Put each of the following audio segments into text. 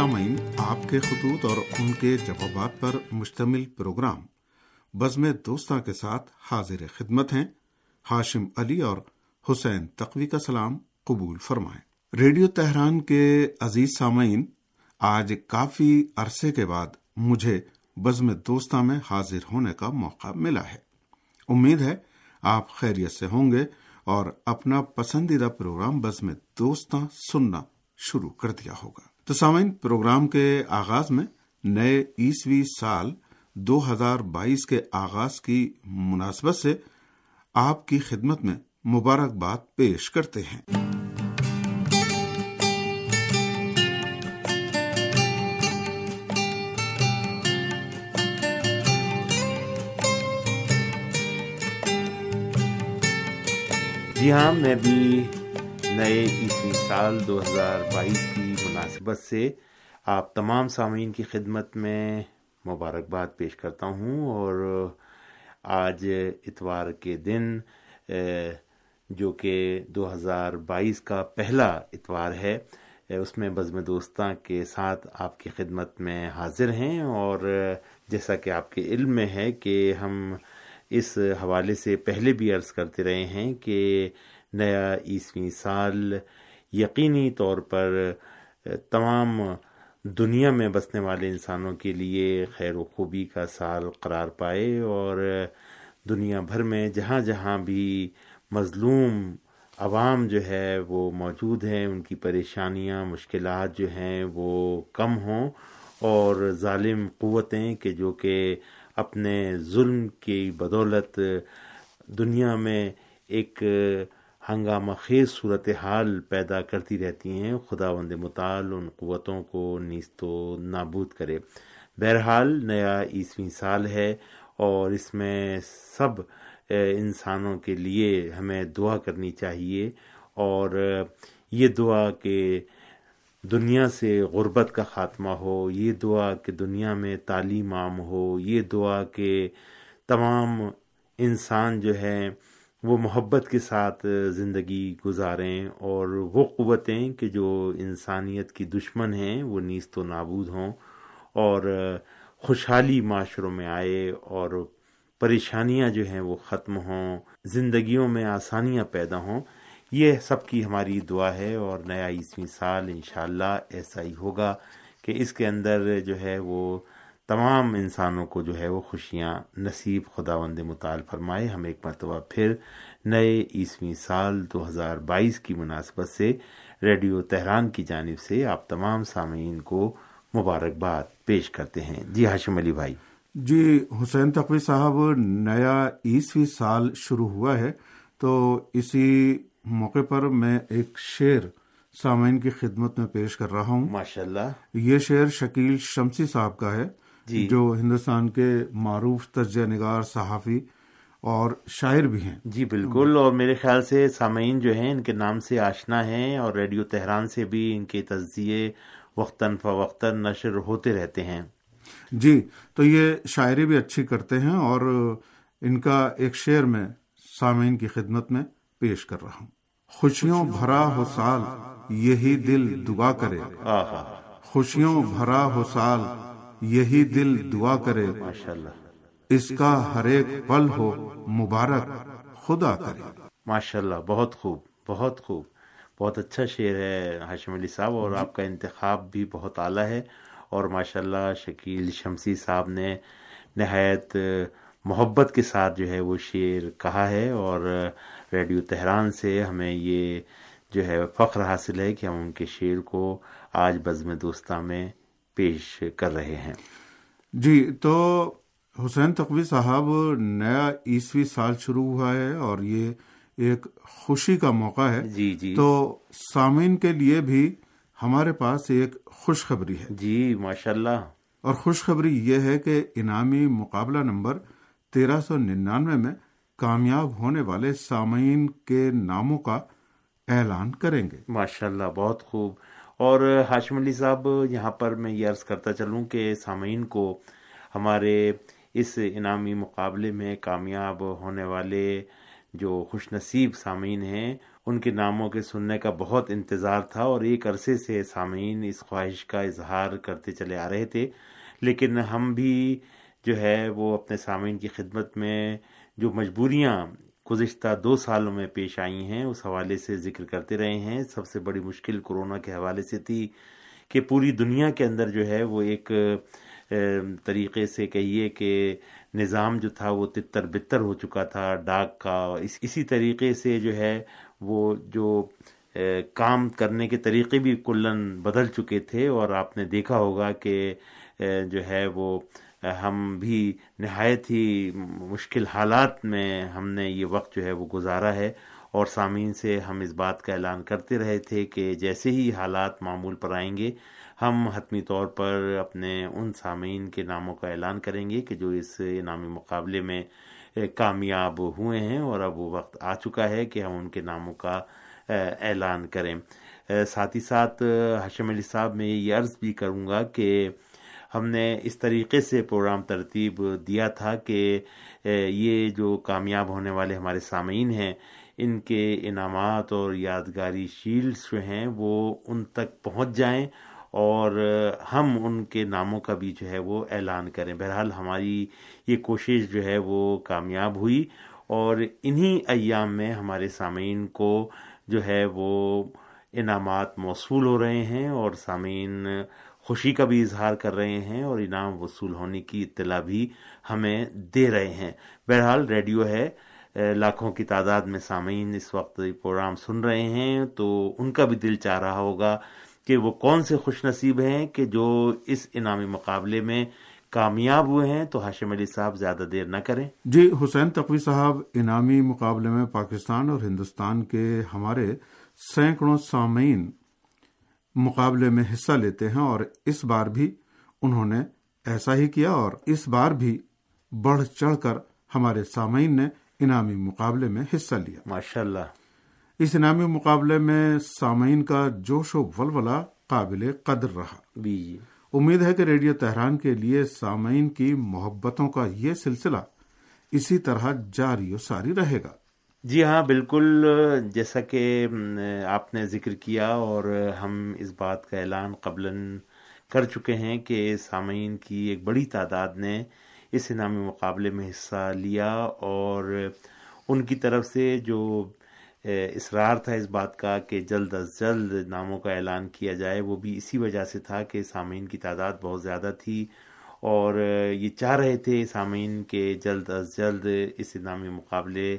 سامعین، آپ کے خطوط اور ان کے جوابات پر مشتمل پروگرام بزم دوستاں کے ساتھ حاضر خدمت ہیں۔ ہاشم علی اور حسین تقوی کا سلام قبول فرمائیں۔ ریڈیو تہران کے عزیز سامعین، آج کافی عرصے کے بعد مجھے بزم دوستاں میں حاضر ہونے کا موقع ملا ہے۔ امید ہے آپ خیریت سے ہوں گے اور اپنا پسندیدہ پروگرام بزم دوستاں سننا شروع کر دیا ہوگا۔ تو سامعین، پروگرام کے آغاز میں نئے عیسوی سال دو ہزار بائیس کے آغاز کی مناسبت سے آپ کی خدمت میں مبارکباد پیش کرتے ہیں۔ جی ہاں میں بھی نئے عیسوی سال دو ہزار بائیس کی مناسبت سے آپ تمام سامعین کی خدمت میں مبارکباد پیش کرتا ہوں اور آج اتوار کے دن جو کہ دو ہزار بائیس کا پہلا اتوار ہے اس میں بزم دوستاں کے ساتھ آپ کی خدمت میں حاضر ہیں اور جیسا کہ آپ کے علم میں ہے کہ ہم اس حوالے سے پہلے بھی عرض کرتے رہے ہیں کہ نیا عیسوی سال یقینی طور پر تمام دنیا میں بسنے والے انسانوں کے لیے خیر و خوبی کا سال قرار پائے اور دنیا بھر میں جہاں جہاں بھی مظلوم عوام جو ہے وہ موجود ہیں، ان کی پریشانیاں، مشکلات جو ہیں وہ کم ہوں اور ظالم قوتیں کہ جو کہ اپنے ظلم کی بدولت دنیا میں ایک ہنگامہ خیز صورت حال پیدا کرتی رہتی ہیں۔ خدا وند مطال ان قوتوں کو نیست و نابود کرے۔ بہرحال نیا عیسویں سال ہے اور اس میں سب انسانوں کے لیے ہمیں دعا کرنی چاہیے اور یہ دعا کہ دنیا سے غربت کا خاتمہ ہو، یہ دعا کہ دنیا میں تعلیم عام ہو، یہ دعا کہ تمام انسان جو ہے وہ محبت کے ساتھ زندگی گزاریں اور وہ قوتیں کہ جو انسانیت کی دشمن ہیں، وہ نیست و نابود ہوں اور خوشحالی معاشروں میں آئے اور پریشانیاں جو ہیں وہ ختم ہوں، زندگیوں میں آسانیاں پیدا ہوں۔ یہ سب کی ہماری دعا ہے اور نیا عیسویں سال انشاءاللہ ایسا ہی ہوگا کہ اس کے اندر جو ہے وہ تمام انسانوں کو جو ہے وہ خوشیاں نصیب خدا وند مطال فرمائے۔ ہم ایک مرتبہ پھر نئے عیسویں سال دو ہزار بائیس کی مناسبت سے ریڈیو تہران کی جانب سے آپ تمام سامعین کو مبارکباد پیش کرتے ہیں۔ جی ہاشم علی بھائی۔ جی حسین تقوی صاحب نیا عیسوی سال شروع ہوا ہے تو اسی موقع پر میں ایک شعر سامعین کی خدمت میں پیش کر رہا ہوں۔ ماشاء اللہ یہ شعر شکیل شمسی صاحب کا ہے۔ جی۔ جو ہندوستان کے معروف تجزیہ نگار صحافی اور شاعر بھی ہیں۔ جی بالکل۔ اور میرے خیال سے سامعین جو ہیں ان کے نام سے آشنا ہیں اور ریڈیو تہران سے بھی ان کے تجزیے وقتاً فوقتاً نشر ہوتے رہتے ہیں۔ جی تو یہ شاعری بھی اچھی کرتے ہیں اور ان کا ایک شعر میں سامعین کی خدمت میں پیش کر رہا ہوں۔ خوشیوں بھرا ہو سال یہی دل دعا کرے۔ خوشیوں بھرا ہو سال یہی دل دعا کرے۔ اس کا ہر ایک پل ہو مبارک خدا کرے۔ ماشاء اللہ بہت خوب بہت خوب۔ بہت اچھا شعر ہے ہاشم علی صاحب اور آپ کا انتخاب بھی بہت اعلیٰ ہے۔ اور ماشاء اللہ شکیل شمسی صاحب نے نہایت محبت کے ساتھ جو ہے وہ شعر کہا ہے اور ریڈیو تہران سے ہمیں یہ جو ہے فخر حاصل ہے کہ ہم ان کے شعر کو آج بزم دوستہ میں پیش کر رہے ہیں۔ جی تو حسین تقوی صاحب نیا عیسوی سال شروع ہوا ہے اور یہ ایک خوشی کا موقع ہے۔ جی جی۔ تو سامعین کے لیے بھی ہمارے پاس ایک خوشخبری ہے۔ جی ماشاء اللہ اور خوشخبری یہ ہے کہ انعامی مقابلہ نمبر تیرہ سو ننانوے میں کامیاب ہونے والے سامعین کے ناموں کا اعلان کریں گے۔ ماشاء اللہ بہت خوب۔ اور ہاشم علی صاحب، یہاں پر میں یہ عرض کرتا چلوں کہ سامعین کو ہمارے اس انعامی مقابلے میں کامیاب ہونے والے جو خوش نصیب سامعین ہیں، ان کے ناموں کے سننے کا بہت انتظار تھا اور ایک عرصے سے سامعین اس خواہش کا اظہار کرتے چلے آ رہے تھے۔ لیکن ہم بھی جو ہے، وہ اپنے سامعین کی خدمت میں جو مجبوریاں گزشتہ دو سالوں میں پیش آئی ہیں۔ اس حوالے سے ذکر کرتے رہے ہیں۔ سب سے بڑی مشکل کرونا کے حوالے سے تھی کہ پوری دنیا کے اندر جو ہے وہ ایک طریقے سے کہیے کہ نظام جو تھا وہ تتر بتر ہو چکا تھا، ڈاک کا۔ اسی طریقے سے جو ہے وہ جو کام کرنے کے طریقے بھی کلن بدل چکے تھے۔ اور آپ نے دیکھا ہوگا کہ جو ہے وہ ہم بھی نہایت ہی مشکل حالات میں ہم نے یہ وقت جو ہے وہ گزارا ہے اور سامعین سے ہم اس بات کا اعلان کرتے رہے تھے کہ جیسے ہی حالات معمول پر آئیں گے، ہم حتمی طور پر اپنے ان سامعین کے ناموں کا اعلان کریں گے کہ جو اس انعامی مقابلے میں کامیاب ہوئے ہیں اور اب وہ وقت آ چکا ہے کہ ہم ان کے ناموں کا اعلان کریں۔ ساتھ ہی ساتھ حشم علی صاحب میں یہ عرض بھی کروں گا کہ ہم نے اس طریقے سے پروگرام ترتیب دیا تھا کہ یہ جو کامیاب ہونے والے ہمارے سامعین ہیں، ان کے انعامات اور یادگاری شیلڈس جو ہیں وہ ان تک پہنچ جائیں اور ہم ان کے ناموں کا بھی جو ہے وہ اعلان کریں۔ بہرحال ہماری یہ کوشش جو ہے وہ کامیاب ہوئی اور انہی ایام میں ہمارے سامعین کو جو ہے وہ انعامات موصول ہو رہے ہیں اور سامعین خوشی کا بھی اظہار کر رہے ہیں اور انعام وصول ہونے کی اطلاع بھی ہمیں دے رہے ہیں۔ بہرحال ریڈیو ہے لاکھوں کی تعداد میں سامعین اس وقت پروگرام سن رہے ہیں، تو ان کا بھی دل چاہ رہا ہوگا کہ وہ کون سے خوش نصیب ہیں کہ جو اس انعامی مقابلے میں کامیاب ہوئے ہیں، تو ہاشم علی صاحب زیادہ دیر نہ کریں۔ جی حسین تقوی صاحب، انعامی مقابلے میں پاکستان اور ہندوستان کے ہمارے سینکڑوں سامعین مقابلے میں حصہ لیتے ہیں اور اس بار بھی انہوں نے ایسا ہی کیا اور اس بار بھی بڑھ چڑھ کر ہمارے سامعین نے انعامی مقابلے میں حصہ لیا۔ ماشاء اللہ اس انعامی مقابلے میں سامعین کا جوش و ولولہ قابل قدر رہا۔ جی۔ امید ہے کہ ریڈیو تہران کے لیے سامعین کی محبتوں کا یہ سلسلہ اسی طرح جاری و ساری رہے گا۔ جی ہاں بالکل، جیسا کہ آپ نے ذکر کیا اور ہم اس بات کا اعلان قبل کر چکے ہیں کہ سامعین کی ایک بڑی تعداد نے اس انعامی مقابلے میں حصہ لیا اور ان کی طرف سے جو اصرار تھا اس بات کا کہ جلد از جلد ناموں کا اعلان کیا جائے، وہ بھی اسی وجہ سے تھا کہ سامعین کی تعداد بہت زیادہ تھی اور یہ چاہ رہے تھے سامعین کے جلد از جلد اس نامی مقابلے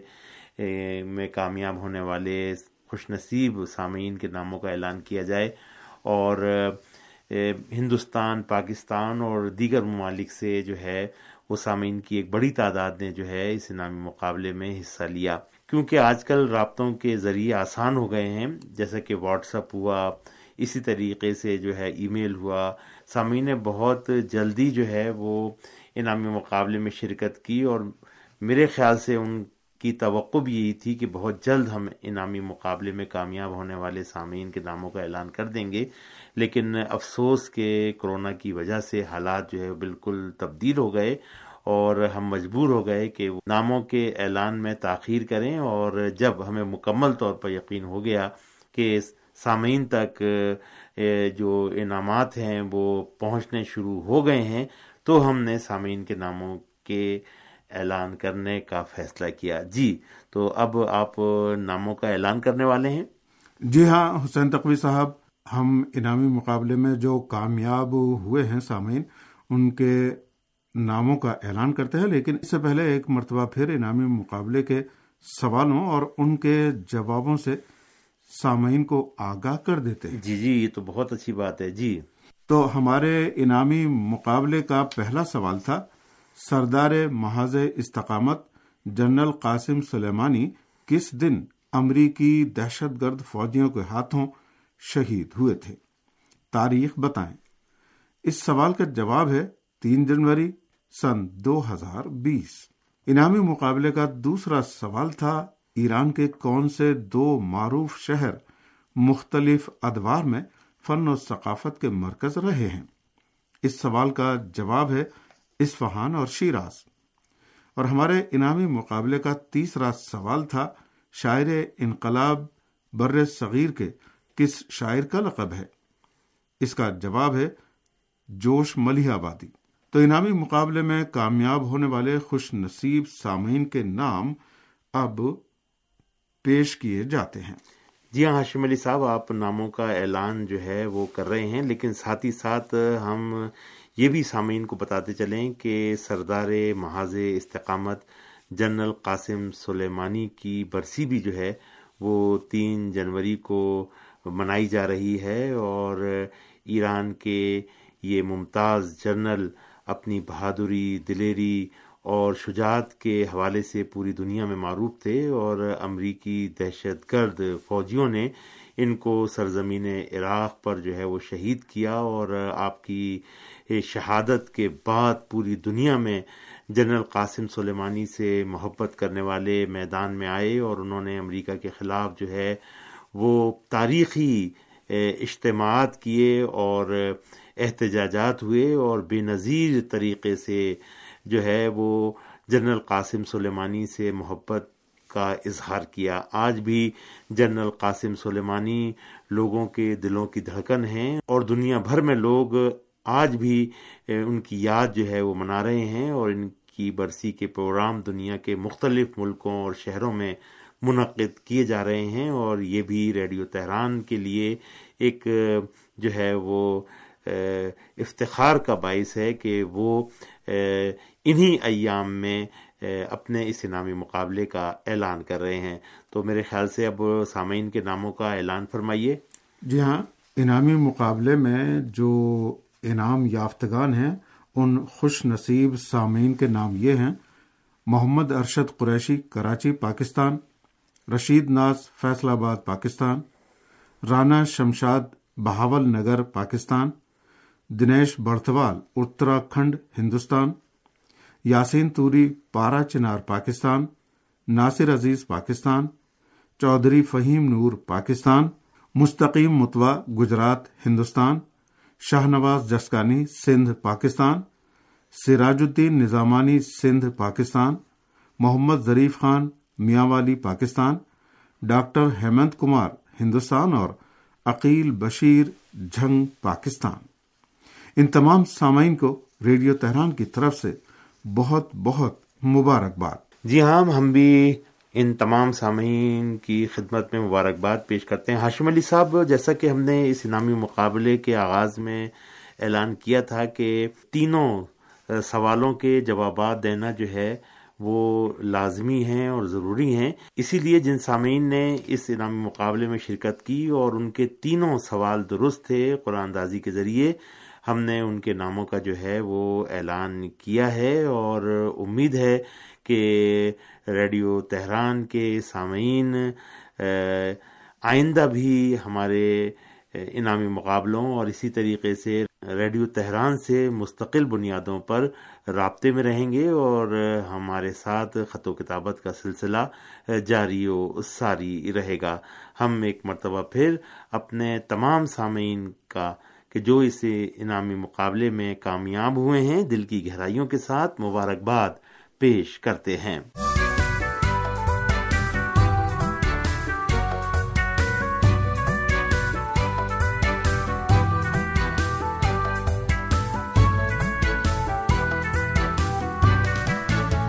میں کامیاب ہونے والے خوش نصیب سامعین کے ناموں کا اعلان کیا جائے اور ہندوستان، پاکستان اور دیگر ممالک سے جو ہے، وہ سامعین کی ایک بڑی تعداد نے جو ہے، اس نامی مقابلے میں حصہ لیا۔ کیونکہ آج کل رابطوں کے ذریعے آسان ہو گئے ہیں، جیسا کہ واٹس اپ ہوا، اسی طریقے سے جو ہے، ای میل ہوا۔ سامعین نے بہت جلدی جو ہے، وہ انعامی مقابلے میں شرکت کی اور میرے خیال سے ان کی توقع بھی یہی تھی کہ بہت جلد ہم انعامی مقابلے میں کامیاب ہونے والے سامعین کے ناموں کا اعلان کر دیں گے۔ لیکن افسوس کے کرونا کی وجہ سے حالات جو ہے بالکل تبدیل ہو گئے اور ہم مجبور ہو گئے کہ ناموں کے اعلان میں تاخیر کریں۔ اور جب ہمیں مکمل طور پر یقین ہو گیا کہ سامعین تک جو انعامات ہیں وہ پہنچنے شروع ہو گئے ہیں، تو ہم نے سامعین کے ناموں کے اعلان کرنے کا فیصلہ کیا۔ جی تو اب آپ ناموں کا اعلان کرنے والے ہیں؟ جی ہاں حسین تقوی صاحب ہم انعامی مقابلے میں جو کامیاب ہوئے ہیں سامعین ان کے ناموں کا اعلان کرتے ہیں لیکن اس سے پہلے ایک مرتبہ پھر انعامی مقابلے کے سوالوں اور ان کے جوابوں سے سامعین کو آگاہ کر دیتے ہیں۔ جی جی یہ تو بہت اچھی بات ہے۔ جی۔ تو ہمارے انعامی مقابلے کا پہلا سوال تھا سردار محاذ استقامت جنرل قاسم سلیمانی کس دن امریکی دہشت گرد فوجیوں کے ہاتھوں شہید ہوئے تھے؟ تاریخ بتائیں۔ اس سوال کا جواب ہے تین جنوری سن دو ہزار بیس۔ انعامی مقابلے کا دوسرا سوال تھا، ایران کے کون سے دو معروف شہر مختلف ادوار میں فن و ثقافت کے مرکز رہے ہیں؟ اس سوال کا جواب ہے اسفہان اور شیراز۔ اور ہمارے انعامی مقابلے کا تیسرا سوال تھا، شاعر انقلاب بر صغیر کے کس شاعر کا لقب ہے؟ اس کا جواب ہے، جوش ملی آبادی۔ تو انعامی مقابلے میں کامیاب ہونے والے خوش نصیب سامعین کے نام اب پیش کیے جاتے ہیں۔ جی ہاں ہاشم علی صاحب، آپ ناموں کا اعلان جو ہے وہ کر رہے ہیں، لیکن ساتھ ہی ساتھ ہم یہ بھی سامعین کو بتاتے چلیں کہ سردار محاذ استقامت جنرل قاسم سلیمانی کی برسی بھی جو ہے وہ تین جنوری کو منائی جا رہی ہے اور ایران کے یہ ممتاز جنرل اپنی بہادری، دلیری اور شجاعت کے حوالے سے پوری دنیا میں معروف تھے اور امریکی دہشت گرد فوجیوں نے ان کو سرزمین عراق پر جو ہے وہ شہید کیا اور آپ کی شہادت کے بعد پوری دنیا میں جنرل قاسم سلیمانی سے محبت کرنے والے میدان میں آئے اور انہوں نے امریکہ کے خلاف جو ہے وہ تاریخی اجتماعات کیے اور احتجاجات ہوئے اور بے نظیر طریقے سے جو ہے وہ جنرل قاسم سلیمانی سے محبت کا اظہار کیا۔ آج بھی جنرل قاسم سلیمانی لوگوں کے دلوں کی دھڑکن ہیں اور دنیا بھر میں لوگ آج بھی ان کی یاد جو ہے وہ منا رہے ہیں اور ان کی برسی کے پروگرام دنیا کے مختلف ملکوں اور شہروں میں منعقد کیے جا رہے ہیں اور یہ بھی ریڈیو تہران کے لیے ایک جو ہے وہ افتخار کا باعث ہے کہ وہ انہی ایام میں اپنے اس انعامی مقابلے کا اعلان کر رہے ہیں۔ تو میرے خیال سے اب سامعین کے ناموں کا اعلان فرمائیے۔ جی ہاں انعامی مقابلے میں جو انعام یافتگان ہیں، ان خوش نصیب سامعین کے نام یہ ہیں، محمد ارشد قریشی، کراچی، پاکستان، رشید ناز، فیصل آباد، پاکستان، رانا شمشاد، بہاول نگر، پاکستان، دنیش برتوال اتراکھنڈ، ہندوستان یاسین توری پارا چنار پاکستان، ناصر عزیز پاکستان، چودھری فہیم نور پاکستان، مستقیم متوا گجرات ہندوستان، شاہ نواز جسکانی سندھ پاکستان، سراج الدین نظامانی سندھ پاکستان، محمد ظریف خان میاں والی پاکستان، ڈاکٹر ہیمنت کمار ہندوستان اور عقیل بشیر جھنگ پاکستان۔ ان تمام سامعین کو ریڈیو تہران کی طرف سے بہت بہت مبارکباد۔ جی ہاں ہم بھی ان تمام سامعین کی خدمت میں مبارکباد پیش کرتے ہیں۔ ہاشم علی صاحب، جیسا کہ ہم نے اس انعامی مقابلے کے آغاز میں اعلان کیا تھا کہ تینوں سوالوں کے جوابات دینا جو ہے، وہ لازمی ہیں اور ضروری ہیں۔ اسی لیے جن سامعین نے اس انعامی مقابلے میں شرکت کی اور ان کے تینوں سوال درست تھے قرآن دازی کے ذریعے ہم نے ان کے ناموں کا جو ہے وہ اعلان کیا ہے اور امید ہے کہ ریڈیو تہران کے سامعین آئندہ بھی ہمارے انعامی مقابلوں اور اسی طریقے سے ریڈیو تہران سے مستقل بنیادوں پر رابطے میں رہیں گے اور ہمارے ساتھ خط و کتابت کا سلسلہ جاری و ساری رہے گا۔ ہم ایک مرتبہ پھر اپنے تمام سامعین کا کہ جو اس انعامی مقابلے میں کامیاب ہوئے ہیں، دل کی گہرائیوں کے ساتھ مبارکباد پیش کرتے ہیں۔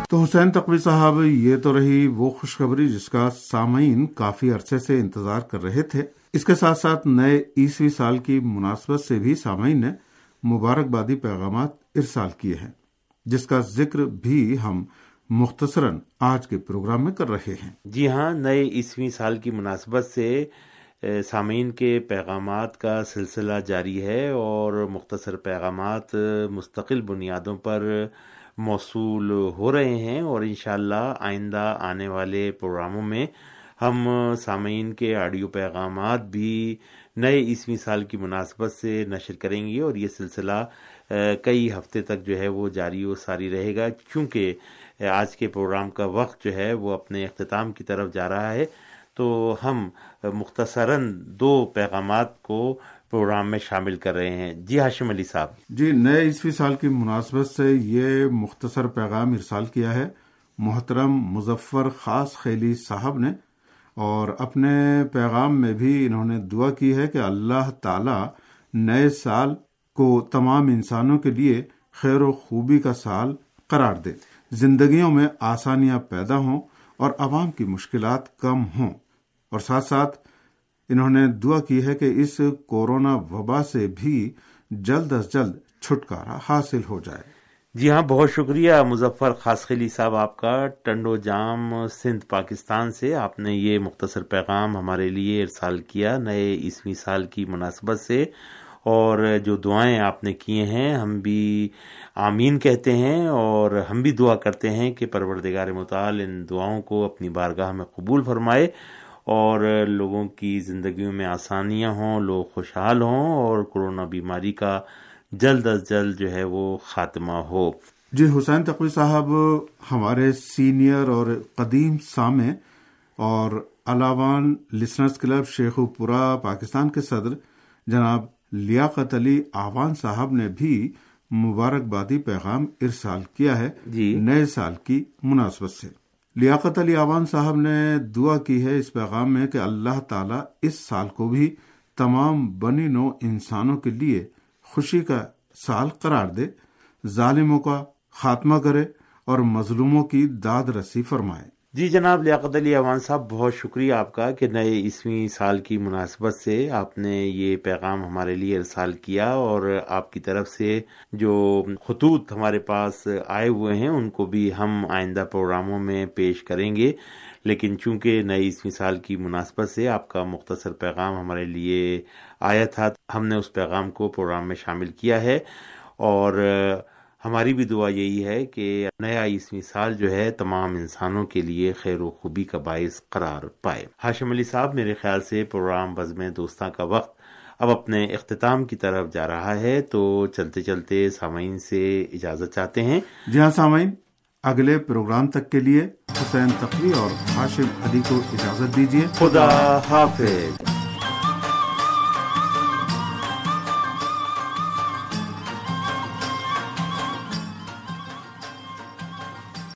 تو حسین تقوی صاحب، یہ تو رہی وہ خوشخبری جس کا سامعین کافی عرصے سے انتظار کر رہے تھے۔ اس کے ساتھ ساتھ نئے عیسوی سال کی مناسبت سے بھی سامعین نے مبارکبادی پیغامات ارسال کیے ہیں، جس کا ذکر بھی ہم مختصراً آج کے پروگرام میں کر رہے ہیں۔ جی ہاں نئے عیسوی سال کی مناسبت سے سامعین کے پیغامات کا سلسلہ جاری ہے اور مختصر پیغامات مستقل بنیادوں پر موصول ہو رہے ہیں اور انشاءاللہ آئندہ آنے والے پروگراموں میں ہم سامعین کے آڈیو پیغامات بھی نئے عیسوی سال کی مناسبت سے نشر کریں گے اور یہ سلسلہ کئی ہفتے تک جو ہے وہ جاری و ساری رہے گا کیونکہ آج کے پروگرام کا وقت جو ہے وہ اپنے اختتام کی طرف جا رہا ہے۔ تو ہم مختصراً دو پیغامات کو پروگرام میں شامل کر رہے ہیں۔ جی ہاشم علی صاحب۔ جی نئے عیسوی سال کی مناسبت سے یہ مختصر پیغام ارسال کیا ہے۔ محترم مظفر خاص خیلی صاحب نے اور اپنے پیغام میں بھی انہوں نے دعا کی ہے کہ اللہ تعالی نئے سال کو تمام انسانوں کے لیے خیر و خوبی کا سال قرار دے۔ زندگیوں میں آسانیاں پیدا ہوں اور عوام کی مشکلات کم ہوں۔ اور ساتھ ساتھ انہوں نے دعا کی ہے کہ اس کورونا وبا سے بھی جلد از جلد چھٹکارا حاصل ہو جائے۔ جی ہاں بہت شکریہ مظفر خاصخلی صاحب، آپ کا ٹنڈو جام سندھ، پاکستان سے آپ نے یہ مختصر پیغام ہمارے لیے ارسال کیا، نئے عیسوی سال کی مناسبت سے، اور جو دعائیں آپ نے کیے ہیں، ہم بھی آمین کہتے ہیں، اور ہم بھی دعا کرتے ہیں کہ پروردگار مطال ان دعاؤں کو اپنی بارگاہ میں قبول فرمائے، اور لوگوں کی زندگیوں میں آسانیاں ہوں، لوگ خوشحال ہوں، اور کرونا بیماری کا جلد از جلد جو ہے وہ خاتمہ ہو۔ جی حسین تقوی صاحب ہمارے سینئر اور قدیم سامع اور علاوان لسنرز کلب شیخ پورا پاکستان کے صدر جناب لیاقت علی آوان صاحب نے بھی مبارکبادی پیغام ارسال کیا ہے جی۔ نئے سال کی مناسبت سے۔ لیاقت علی آوان صاحب نے دعا کی ہے اس پیغام میں کہ اللہ تعالی اس سال کو بھی تمام بنی نو انسانوں کے لیے خوشی کا سال قرار دے، ظالموں کا خاتمہ کرے اور مظلوموں کی داد رسی فرمائے۔ جی جناب، لیاقت علی عوان صاحب، بہت شکریہ آپ کا کہ نئے عیسویں سال کی مناسبت سے آپ نے یہ پیغام ہمارے لیے ارسال کیا اور آپ کی طرف سے جو خطوط ہمارے پاس آئے ہوئے ہیں، ان کو بھی ہم آئندہ پروگراموں میں پیش کریں گے۔ لیکن چونکہ نئے عیسویں سال کی مناسبت سے آپ کا مختصر پیغام ہمارے لیے آیا تھا، ہم نے اس پیغام کو پروگرام میں شامل کیا ہے۔ اور ہماری بھی دعا یہی ہے کہ نیا عیسوی سال جو ہے، تمام انسانوں کے لیے خیر و خوبی کا باعث قرار پائے۔ ہاشم علی صاحب، میرے خیال سے پروگرام بزم دوستاں کا وقت اب اپنے اختتام کی طرف جا رہا ہے، تو چلتے چلتے سامعین سے اجازت چاہتے ہیں۔ جی ہاں سامعین اگلے پروگرام تک کے لیے حسین تقوی اور ہاشم علی کو اجازت دیجیے۔ خدا حافظ۔